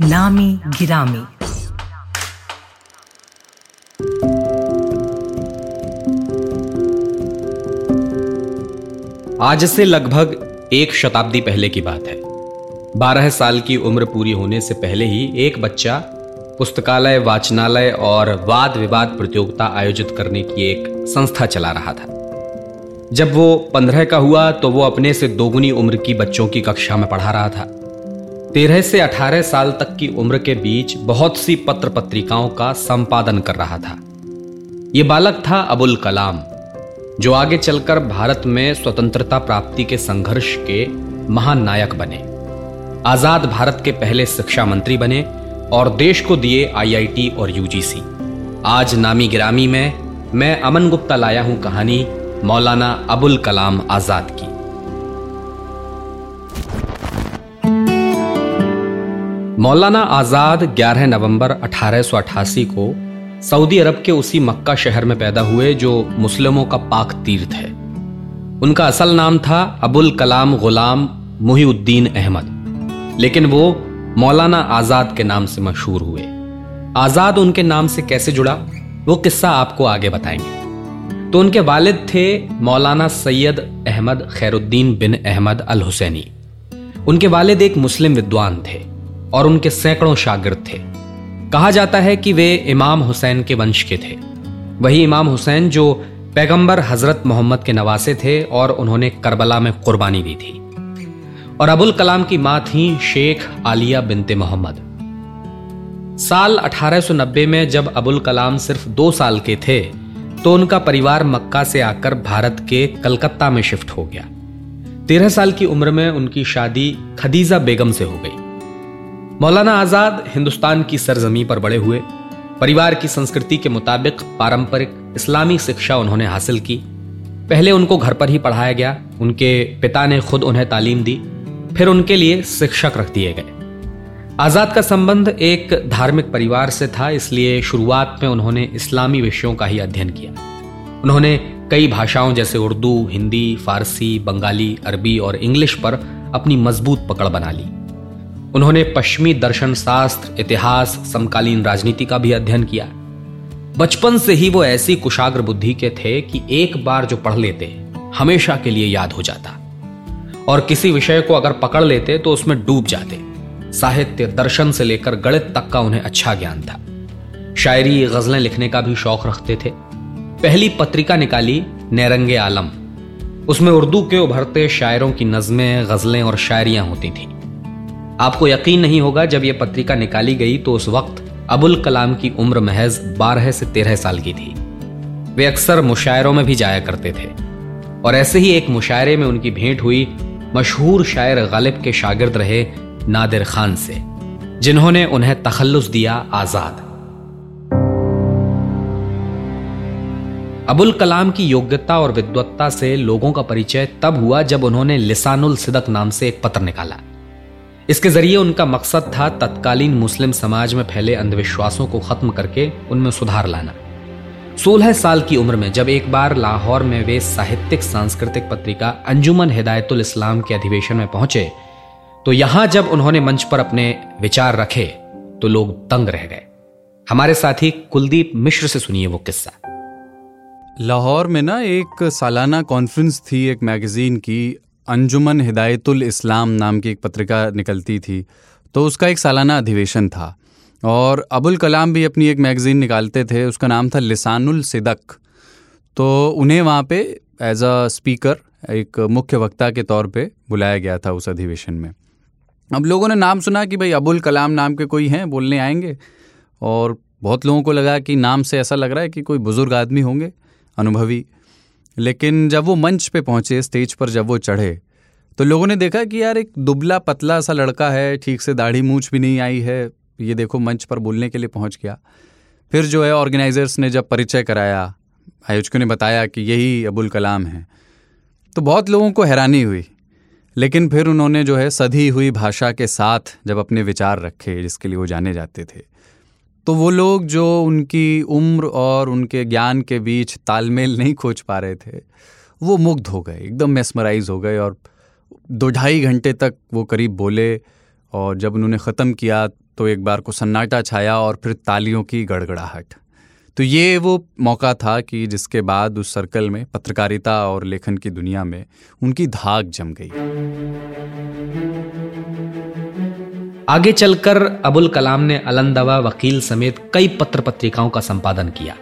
नामी गिरामी। आज से लगभग एक शताब्दी पहले की बात है। बारह साल की उम्र पूरी होने से पहले ही एक बच्चा पुस्तकालय, वाचनालय और वाद विवाद प्रतियोगिता आयोजित करने की एक संस्था चला रहा था। जब वो पंद्रह का हुआ तो वो अपने से दोगुनी उम्र की बच्चों की कक्षा में पढ़ा रहा था। तेरह से अठारह साल तक की उम्र के बीच बहुत सी पत्र पत्रिकाओं का संपादन कर रहा था। ये बालक था अबुल कलाम, जो आगे चलकर भारत में स्वतंत्रता प्राप्ति के संघर्ष के महान नायक बने, आज़ाद भारत के पहले शिक्षा मंत्री बने और देश को दिए आईआईटी और यूजीसी। आज नामी गिरामी में मैं अमन गुप्ता लाया हूँ कहानी मौलाना अबुल कलाम आज़ाद की। मौलाना आज़ाद 11 नवंबर 1888 को सऊदी अरब के उसी मक्का शहर में पैदा हुए जो मुस्लिमों का पाक तीर्थ है। उनका असल नाम था अबुल कलाम गुलाम मुहिउद्दीन अहमद। लेकिन वो मौलाना आज़ाद के नाम से मशहूर हुए। आज़ाद उनके नाम से कैसे जुड़ा? वो किस्सा आपको आगे बताएँगे। तो उनके वालिद थे मौलाना सैयद अहमद खैरुद्दीन बिन अहमद अल हुसैनी उनके वालिद एक मुस्लिम विद्वान थे। और उनके सैकड़ों शागिर्द थे। कहा जाता है कि वे इमाम हुसैन के वंश के थे। वही इमाम हुसैन जो पैगंबर हज़रत मोहम्मद के नवासे थे और उन्होंने करबला में कुर्बानी दी थी। और अबुल कलाम की माँ थी शेख आलिया बिनते मोहम्मद। साल 1890 में जब अबुल कलाम सिर्फ़ दो साल के थे तो उनका परिवार मक्का से आकर भारत के कलकत्ता में शिफ्ट हो गया। तेरह साल की उम्र में उनकी शादी खदीजा बेगम से हो गई। मौलाना आज़ाद हिंदुस्तान की सरजमी पर बड़े हुए, परिवार की संस्कृति के मुताबिक पारंपरिक इस्लामी शिक्षा उन्होंने हासिल की। पहले उनको घर पर ही पढ़ाया गया, उनके पिता ने खुद उन्हें तालीम दी, फिर उनके लिए शिक्षक रख दिए गए। आज़ाद का संबंध एक धार्मिक परिवार से था, इसलिए शुरुआत में उन्होंने इस्लामी विषयों का ही अध्ययन किया। उन्होंने कई भाषाओं जैसे उर्दू, हिंदी, फारसी, बंगाली, अरबी और इंग्लिश पर अपनी मज़बूत पकड़ बना ली। उन्होंने पश्चिमी दर्शन शास्त्र, इतिहास, समकालीन राजनीति का भी अध्ययन किया। बचपन से ही वो ऐसी कुशाग्र बुद्धि के थे कि एक बार जो पढ़ लेते, हमेशा के लिए याद हो जाता। और किसी विषय को अगर पकड़ लेते तो उसमें डूब जाते। साहित्य दर्शन से लेकर गणित तक का उन्हें अच्छा ज्ञान था। शायरी, गजलें लिखने का भी शौक रखते थे। पहली पत्रिका निकाली, नैरंगे आलम। उसमें उर्दू के उभरते शायरों की नज्में, गजलें और शायरियाँ होती थीं। आपको यकीन नहीं होगा, जब यह पत्रिका निकाली गई तो उस वक्त अबुल कलाम की उम्र महज बारह से तेरह साल की थी। वे अक्सर मुशायरों में भी जाया करते थे। और ऐसे ही एक मुशायरे में उनकी भेंट हुई मशहूर शायर गालिब के शागिर्द रहे नादिर खान से, जिन्होंने उन्हें तखल्लुस दिया आज़ाद। अबुल कलाम की योग्यता और विद्वत्ता से लोगों का परिचय तब हुआ जब उन्होंने लिसानुल सिदक नाम से एक पत्र निकाला। इसके ज़रिए उनका मकसद था तत्कालीन मुस्लिम समाज में फैले अंधविश्वासों को खत्म करके उनमें सुधार लाना। सोलह साल की उम्र में जब एक बार लाहौर में वे साहित्यिक, सांस्कृतिक पत्रिका अंजुमन हिदायतुल इस्लाम के अधिवेशन में पहुँचे तो यहाँ जब उन्होंने मंच पर अपने विचार रखे तो लोग दंग रह गए। हमारे साथी कुलदीप मिश्र से सुनिए वो किस्सा। लाहौर में ना एक सालाना कॉन्फ्रेंस थी एक मैगजीन की अंजुमन हिदायतुल इस्लाम नाम की एक पत्रिका निकलती थी तो उसका एक सालाना अधिवेशन था। और अबुल कलाम भी अपनी एक मैगज़ीन निकालते थे, उसका नाम था लिसानुल सिदक। तो उन्हें वहाँ पे एज अ स्पीकर एक मुख्य वक्ता के तौर पे बुलाया गया था उस अधिवेशन में। अब लोगों ने नाम सुना कि भाई अबुल कलाम नाम के कोई हैं, बोलने आएँगे। और बहुत लोगों को लगा कि नाम से ऐसा लग रहा है कि कोई बुज़ुर्ग आदमी होंगे, अनुभवी। लेकिन जब वो मंच पे पहुँचे, स्टेज पर जब वो चढ़े तो लोगों ने देखा कि यार एक दुबला पतला सा लड़का है, ठीक से दाढ़ी मूछ भी नहीं आई है। ये देखो, मंच पर बोलने के लिए पहुँच गया। फिर जो है, ऑर्गेनाइजर्स ने जब परिचय कराया, आयोजकों ने बताया कि यही अबुल कलाम हैं तो बहुत लोगों को हैरानी हुई। लेकिन फिर उन्होंने जो है, सधी हुई भाषा के साथ जब अपने विचार रखे, जिसके लिए वो जाने जाते थे। तो वो लोग जो उनकी उम्र और उनके ज्ञान के बीच तालमेल नहीं खोज पा रहे थे, वो मुग्ध हो गए, एकदम मेस्मराइज हो गए और दो ढाई घंटे तक वो करीब बोले और जब उन्होंने ख़त्म किया तो एक बार को सन्नाटा छाया और फिर तालियों की गड़गड़ाहट। तो ये वो मौका था कि जिसके बाद उस सर्कल में पत्रकारिता और लेखन की दुनिया में उनकी धाक जम गई। आगे चलकर अबुल कलाम ने अलंदवा वकील समेत कई पत्र पत्रिकाओं का संपादन किया।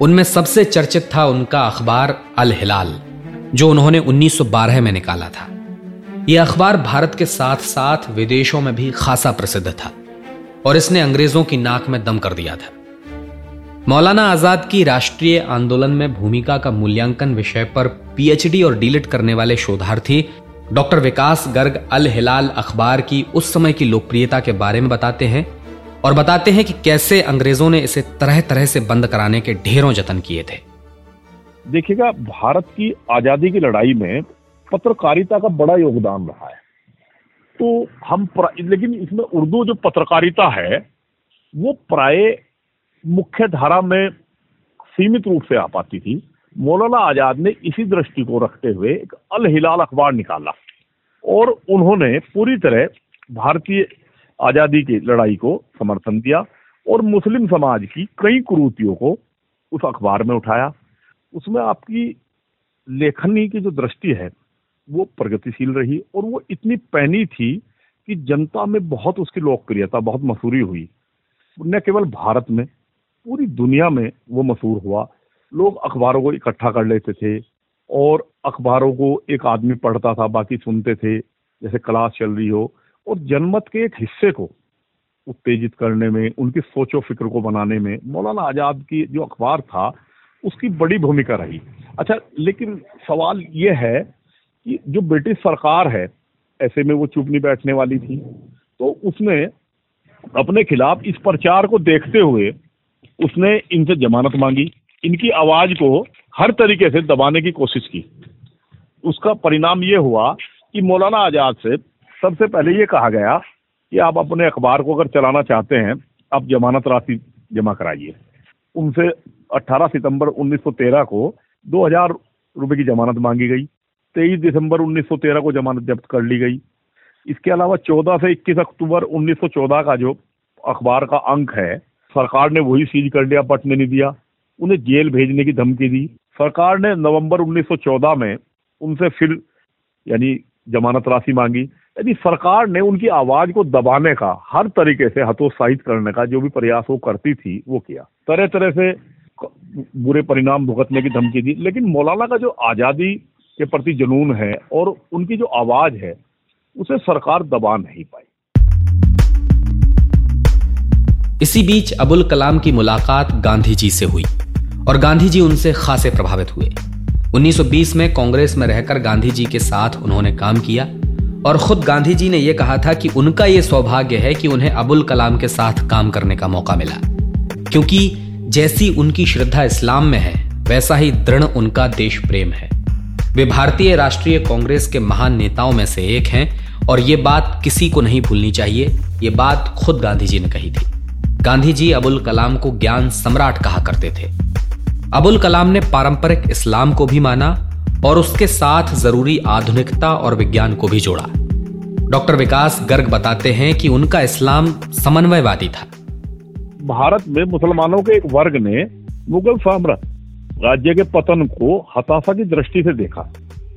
उनमें सबसे चर्चित था उनका अखबार अल हिलाल जो उन्होंने 1912 में निकाला था। यह अखबार भारत के साथ साथ विदेशों में भी खासा प्रसिद्ध था और इसने अंग्रेज़ों की नाक में दम कर दिया था। मौलाना आज़ाद की राष्ट्रीय आंदोलन में भूमिका का मूल्यांकन विषय पर पीएचडी और डीलिट करने वाले शोधार्थी डॉक्टर विकास गर्ग अल हिलाल अखबार की उस समय की लोकप्रियता के बारे में बताते हैं और बताते हैं कि कैसे अंग्रेज़ों ने इसे तरह तरह से बंद कराने के ढेरों जतन किए थे। देखिएगा, भारत की आज़ादी की लड़ाई में पत्रकारिता का बड़ा योगदान रहा है। तो हम लेकिन इसमें उर्दू जो पत्रकारिता है, वो प्राय मुख्य धारा में सीमित रूप से आ पाती थी। मौलाना आज़ाद ने इसी दृष्टि को रखते हुए एक अल हिलाल अखबार निकाला और उन्होंने पूरी तरह भारतीय आज़ादी की लड़ाई को समर्थन दिया और मुस्लिम समाज की कई कुरूतियों को उस अखबार में उठाया। उसमें आपकी लेखनी की जो दृष्टि है, वो प्रगतिशील रही और वो इतनी पैनी थी कि जनता में बहुत उसकी लोकप्रियता बहुत मशहूरी हुई। न केवल भारत में, पूरी दुनिया में वो मशहूर हुआ। लोग अखबारों को इकट्ठा कर लेते थे और अखबारों को एक आदमी पढ़ता था, बाकी सुनते थे, जैसे क्लास चल रही हो, और जनमत के एक हिस्से को उत्तेजित करने में, उनकी सोचो फ़िक्र को बनाने में मौलाना आज़ाद की जो अखबार था, उसकी बड़ी भूमिका रही। अच्छा लेकिन सवाल ये है कि जो ब्रिटिश सरकार है, ऐसे में वो चुप नहीं बैठने वाली थी तो उसने अपने खिलाफ इस प्रचार को देखते हुए उसने इनसे जमानत मांगी। इनकी आवाज़ को हर तरीके से दबाने की कोशिश की। उसका परिणाम ये हुआ कि मौलाना आज़ाद से सबसे पहले ये कहा गया कि आप अपने अखबार को अगर चलाना चाहते हैं, आप जमानत राशि जमा कराइए। उनसे 18 सितंबर 1913 को 2000 रुपए की जमानत मांगी गई। 23 दिसंबर 1913 को जमानत जब्त कर ली गई। इसके अलावा 14 से 21 अक्टूबर 1914 का जो अखबार का अंक है, सरकार ने वही सीज कर लिया, पटने नहीं दिया। उन्हें जेल भेजने की धमकी दी। सरकार ने नवंबर 1914 में उनसे फिर, यानी जमानत राशि मांगी। यानी सरकार ने उनकी आवाज़ को दबाने का, हर तरीके से हतोत्साहित करने का जो भी प्रयास वो करती थी, वो किया। तरह तरह से बुरे परिणाम भुगतने की धमकी दी। लेकिन मौलाना का जो आज़ादी के प्रति जुनून है और उनकी जो आवाज़ है, उसे सरकार दबा नहीं पाई। इसी बीच अबुल कलाम की मुलाकात गांधी जी से हुई। और गांधी जी उनसे खासे प्रभावित हुए। 1920 में कांग्रेस में रहकर गांधी जी के साथ उन्होंने काम किया और खुद गांधी जी ने यह कहा था कि उनका यह सौभाग्य है कि उन्हें अबुल कलाम के साथ काम करने का मौका मिला। क्योंकि जैसी उनकी श्रद्धा इस्लाम में है, वैसा ही दृढ़ उनका देश प्रेम है। वे भारतीय राष्ट्रीय कांग्रेस के महान नेताओं में से एक हैं और ये बात किसी को नहीं भूलनी चाहिए, ये बात खुद गांधी जी ने कही थी। गांधी जी अबुल कलाम को ज्ञान सम्राट कहा करते थे। अबुल कलाम ने पारंपरिक इस्लाम को भी माना और उसके साथ ज़रूरी आधुनिकता और विज्ञान को भी जोड़ा। डॉक्टर विकास गर्ग बताते हैं कि उनका इस्लाम समन्वयवादी था। भारत में मुसलमानों के एक वर्ग ने मुगल साम्राज्य, राज्य के पतन को हताशा की दृष्टि से देखा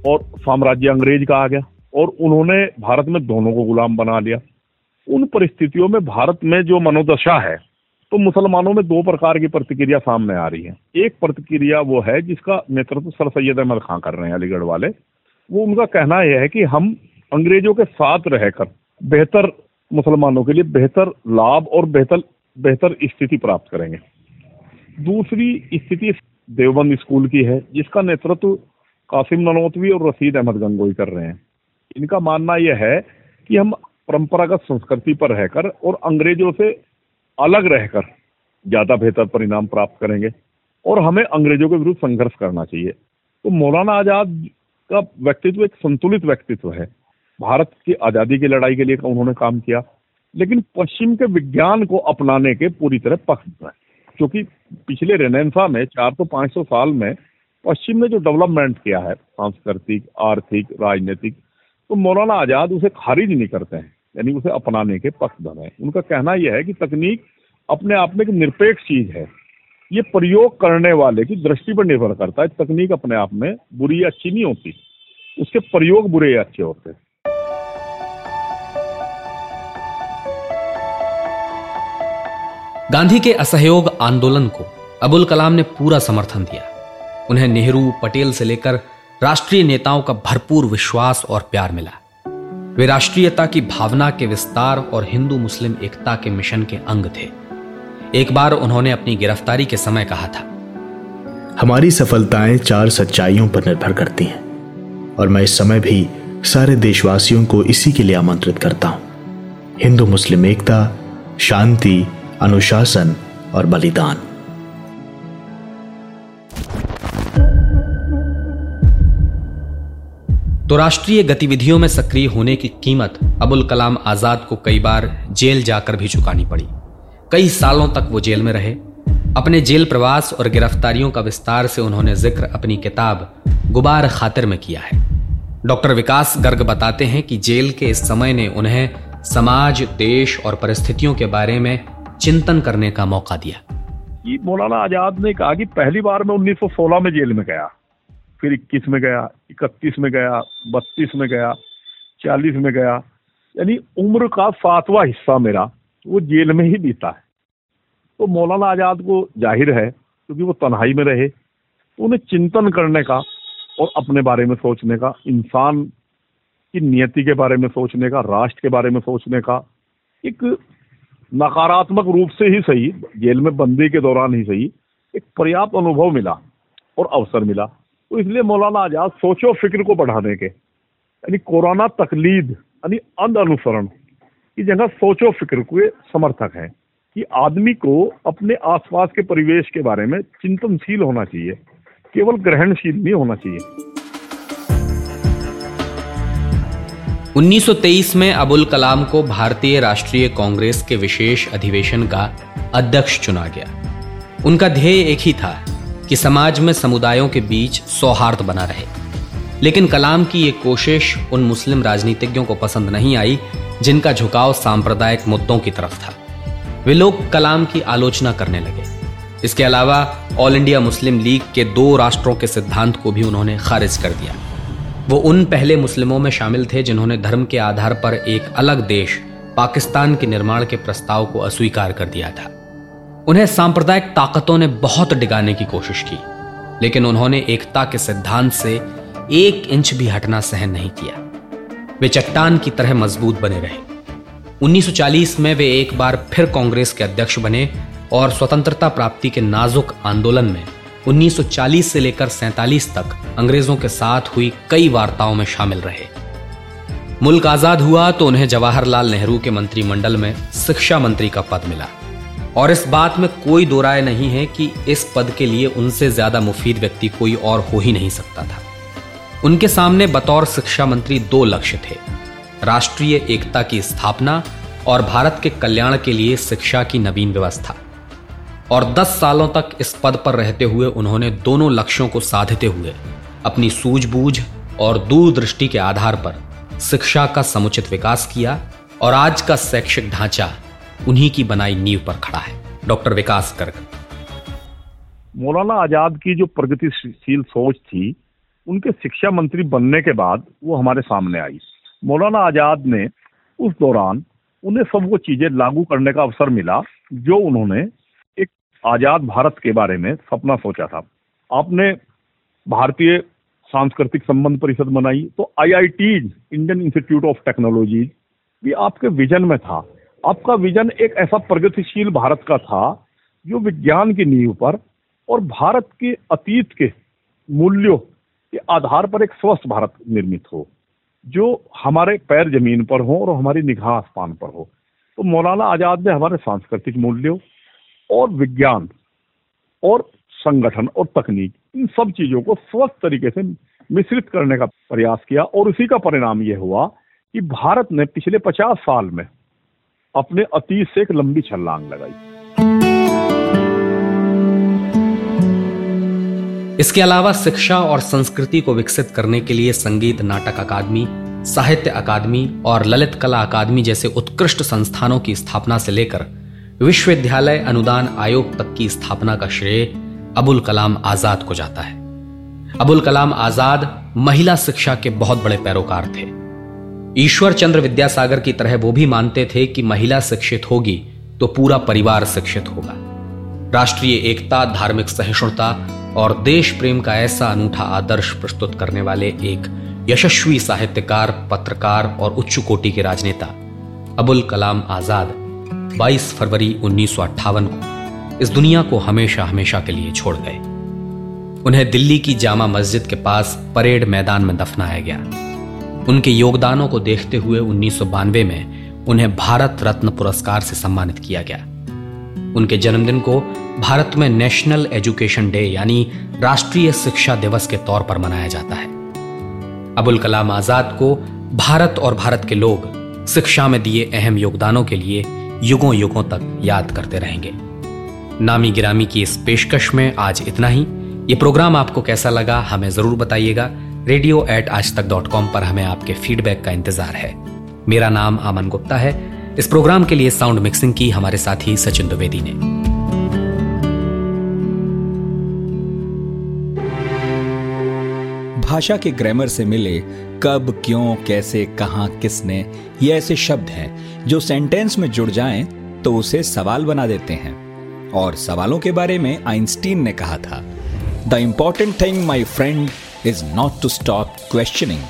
और साम्राज्य अंग्रेज़ का आ गया और उन्होंने भारत में दोनों को गुलाम बना लिया। उन परिस्थितियों में भारत में जो मनोदशा है तो मुसलमानों में दो प्रकार की प्रतिक्रिया सामने आ रही है। एक प्रतिक्रिया वो है जिसका नेतृत्व सर सैयद अहमद खां कर रहे हैं, अलीगढ़ वाले। वो उनका कहना यह है कि हम अंग्रेज़ों के साथ रहकर बेहतर मुसलमानों के लिए बेहतर लाभ और बेहतर बेहतर स्थिति प्राप्त करेंगे। दूसरी स्थिति देवबंद स्कूल की है, जिसका नेतृत्व कासिम ननौतवी और रसीद अहमद गंगोई कर रहे हैं। इनका मानना यह है कि हम परंपरागत संस्कृति पर रहकर और अंग्रेज़ों से अलग रहकर ज़्यादा बेहतर परिणाम प्राप्त करेंगे और हमें अंग्रेज़ों के विरुद्ध संघर्ष करना चाहिए। तो मौलाना आज़ाद का व्यक्तित्व एक संतुलित व्यक्तित्व है। भारत की आज़ादी की लड़ाई के लिए उन्होंने काम किया, लेकिन पश्चिम के विज्ञान को अपनाने के पूरी तरह पक्ष में क्योंकि पिछले रेनेसा में चार सौ पाँच सौ साल में पश्चिम ने जो डेवलपमेंट किया है, सांस्कृतिक, आर्थिक, राजनीतिक तो मौलाना आज़ाद उसे खारिज नहीं करते हैं। यानी उसे अपनाने के पक्षधर है उनका कहना यह है कि तकनीक अपने आप में एक निरपेक्ष चीज़ है। ये प्रयोग करने वाले की दृष्टि पर निर्भर करता है। तकनीक अपने आप में बुरी या अच्छी नहीं होती। उसके प्रयोग बुरे या अच्छे होते हैं। गांधी के असहयोग आंदोलन को अबुल कलाम ने पूरा समर्थन दिया। उन्हें नेहरू, पटेल से लेकर राष्ट्रीय नेताओं का भरपूर विश्वास और प्यार मिला। वे राष्ट्रीयता की भावना के विस्तार और हिंदू मुस्लिम एकता के मिशन के अंग थे। एक बार उन्होंने अपनी गिरफ्तारी के समय कहा था। हमारी सफलताएँ चार सच्चाइयों पर निर्भर करती हैं, और मैं इस समय भी सारे देशवासियों को इसी के लिए आमंत्रित करता हूँ। हिंदू मुस्लिम एकता, शांति, अनुशासन और बलिदान। तो राष्ट्रीय गतिविधियों में सक्रिय होने की कीमत अबुल कलाम आज़ाद को कई बार जेल जाकर भी चुकानी पड़ी। कई सालों तक वो जेल में रहे। अपने जेल प्रवास और गिरफ्तारियों का विस्तार से उन्होंने ज़िक्र अपनी किताब गुबार खातिर में किया है। डॉक्टर विकास गर्ग बताते हैं कि जेल के इस समय ने उन्हें समाज, देश और परिस्थितियों के बारे में चिंतन करने का मौका दिया। मौलाना आज़ाद ने कहा कि पहली बार मैं 1916 में जेल में गया। फिर 21 में गया 31 में गया 32 में गया 40 में गया। यानी उम्र का सातवां हिस्सा मेरा, वो जेल में ही बीता है। तो मौलाना आज़ाद को ज़ाहिर है, क्योंकि वो तन्हाई में रहे तो उन्हें चिंतन करने का और अपने बारे में सोचने का, इंसान की नियति के बारे में सोचने का, राष्ट्र के बारे में सोचने का, एक नकारात्मक रूप से ही सही, जेल में बंदी के दौरान ही सही, एक पर्याप्त अनुभव मिला और अवसर मिला। तो इसलिए मौलाना आज़ाद सोचो फ़िक्र को बढ़ाने के, यानी कोरोना तकलीद, यानी अंध अनुसरण की जगह सोचो फ़िक्र के समर्थक हैं कि आदमी को अपने आसपास के परिवेश के बारे में चिंतनशील होना चाहिए, केवल ग्रहणशील नहीं होना चाहिए। 1923 में अबुल कलाम को भारतीय राष्ट्रीय कांग्रेस के विशेष अधिवेशन का अध्यक्ष चुना गया। उनका ध्येय एक ही था कि समाज में समुदायों के बीच सौहार्द बना रहे। लेकिन कलाम की ये कोशिश उन मुस्लिम राजनीतिज्ञों को पसंद नहीं आई, जिनका झुकाव सांप्रदायिक मुद्दों की तरफ़ था। वे लोग कलाम की आलोचना करने लगे। इसके अलावा ऑल इंडिया मुस्लिम लीग के दो राष्ट्रों के सिद्धांत को भी उन्होंने खारिज कर दिया। वो उन पहले मुस्लिमों में शामिल थे जिन्होंने धर्म के आधार पर एक अलग देश, पाकिस्तान के निर्माण के प्रस्ताव को अस्वीकार कर दिया था। उन्हें सांप्रदायिक ताकतों ने बहुत डिगाने की कोशिश की, लेकिन उन्होंने एकता के सिद्धांत से एक इंच भी हटना सहन नहीं किया। वे चट्टान की तरह मज़बूत बने रहे। 1940 में वे एक बार फिर कांग्रेस के अध्यक्ष बने और स्वतंत्रता प्राप्ति के नाजुक आंदोलन में 1940 से लेकर सैतालीस तक अंग्रेज़ों के साथ हुई कई वार्ताओं में शामिल रहे। मुल्क आज़ाद हुआ तो उन्हें जवाहरलाल नेहरू के मंत्रिमंडल में शिक्षा मंत्री का पद मिला। और इस बात में कोई दो राय नहीं है कि इस पद के लिए उनसे ज़्यादा मुफीद व्यक्ति कोई और हो ही नहीं सकता था। उनके सामने बतौर शिक्षा मंत्री दो लक्ष्य थे, राष्ट्रीय एकता की स्थापना और भारत के कल्याण के लिए शिक्षा की नवीन व्यवस्था। और 10 सालों तक इस पद पर रहते हुए उन्होंने दोनों लक्ष्यों को साधते हुए अपनी सूझबूझ और दूरदृष्टि के आधार पर शिक्षा का समुचित विकास किया और आज का शैक्षिक ढांचा उन्हीं की बनाई नींव पर खड़ा है। डॉक्टर विकास गर्ग। मौलाना आज़ाद की जो प्रगतिशील सोच थी, उनके शिक्षा मंत्री बनने के बाद वो हमारे सामने आई। मौलाना आज़ाद ने उस दौरान उन्हें सब वो चीज़ें लागू करने का अवसर मिला, जो उन्होंने एक आज़ाद भारत के बारे में सपना सोचा था। आपने भारतीय सांस्कृतिक संबंध परिषद बनाई तो IIT Indian institute of technology भी आपके विजन में था। आपका विजन एक ऐसा प्रगतिशील भारत का था, जो विज्ञान की नींव पर और भारत के अतीत के मूल्यों के आधार पर एक स्वस्थ भारत निर्मित हो, जो हमारे पैर ज़मीन पर हो और हमारी निगाह आसमान पर हो। तो मौलाना आज़ाद ने हमारे सांस्कृतिक मूल्यों और विज्ञान और संगठन और तकनीक, इन सब चीज़ों को स्वस्थ तरीके से मिश्रित करने का प्रयास किया और उसी का परिणाम यह हुआ कि भारत ने पिछले पचास साल में अपने अतीत से एक लंबी छलांग लगाई। इसके अलावा शिक्षा और संस्कृति को विकसित करने के लिए संगीत, नाटक अकादमी, साहित्य अकादमी और ललित कला अकादमी जैसे उत्कृष्ट संस्थानों की स्थापना से लेकर विश्वविद्यालय अनुदान आयोग तक की स्थापना का श्रेय अबुल कलाम आज़ाद को जाता है। अबुल कलाम आज़ाद महिला शिक्षा के बहुत बड़े पैरोकार थे। ईश्वर चंद्र विद्यासागर की तरह वो भी मानते थे कि महिला शिक्षित होगी तो पूरा परिवार शिक्षित होगा। राष्ट्रीय एकता, धार्मिक सहिष्णुता और देश प्रेम का ऐसा अनूठा आदर्श प्रस्तुत करने वाले एक यशस्वी साहित्यकार, पत्रकार और उच्च कोटि के राजनेता अबुल कलाम आज़ाद 22 फरवरी उन्नीस सौ अट्ठावन को इस दुनिया को हमेशा हमेशा के लिए छोड़ गए। उन्हें दिल्ली की जामा मस्जिद के पास परेड मैदान में दफनाया गया। उनके योगदानों को देखते हुए उन्नीस सौ बानवे में उन्हें भारत रत्न पुरस्कार से सम्मानित किया गया। उनके जन्मदिन को भारत में नेशनल एजुकेशन डे यानी राष्ट्रीय शिक्षा दिवस के तौर पर मनाया जाता है। अबुल कलाम आज़ाद को भारत और भारत के लोग शिक्षा में दिए अहम योगदानों के लिए युगों युगों तक याद करते रहेंगे। नामी गिरामी की इस पेशकश में आज इतना ही। ये प्रोग्राम आपको कैसा लगा, हमें ज़रूर बताइएगा। रेडियो एट आज तक डॉट कॉम पर हमें आपके फीडबैक का इंतज़ार है। मेरा नाम आमन गुप्ता है। इस प्रोग्राम के लिए साउंड मिक्सिंग की हमारे साथी सचिन द्विवेदी ने। भाषा के ग्रामर से मिले कब, क्यों, कैसे, कहा, किसने, ये ऐसे शब्द हैं जो सेंटेंस में जुड़ जाएँ तो उसे सवाल बना देते हैं। और सवालों के बारे में आइंस्टीन ने कहा था the important thing my friend is not to stop questioning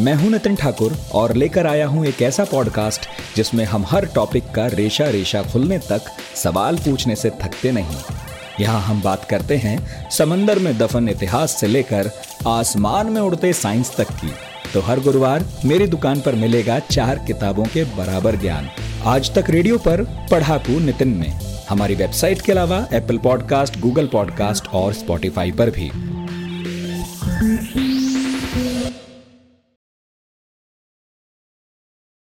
मैं हूँ नितिन ठाकुर और लेकर आया हूँ एक ऐसा पॉडकास्ट जिसमें हम हर टॉपिक का रेशा रेशा खुलने तक सवाल पूछने से थकते नहीं। यहाँ हम बात करते हैं समंदर में दफन इतिहास से लेकर आसमान में उड़ते साइंस तक की। तो हर गुरुवार मेरी दुकान पर मिलेगा चार किताबों के बराबर ज्ञान। आज तक रेडियो पर पढ़ाकू नितिन में हमारी वेबसाइट के अलावा एप्पल पॉडकास्ट गूगल पॉडकास्ट और स्पॉटिफाई पर भी।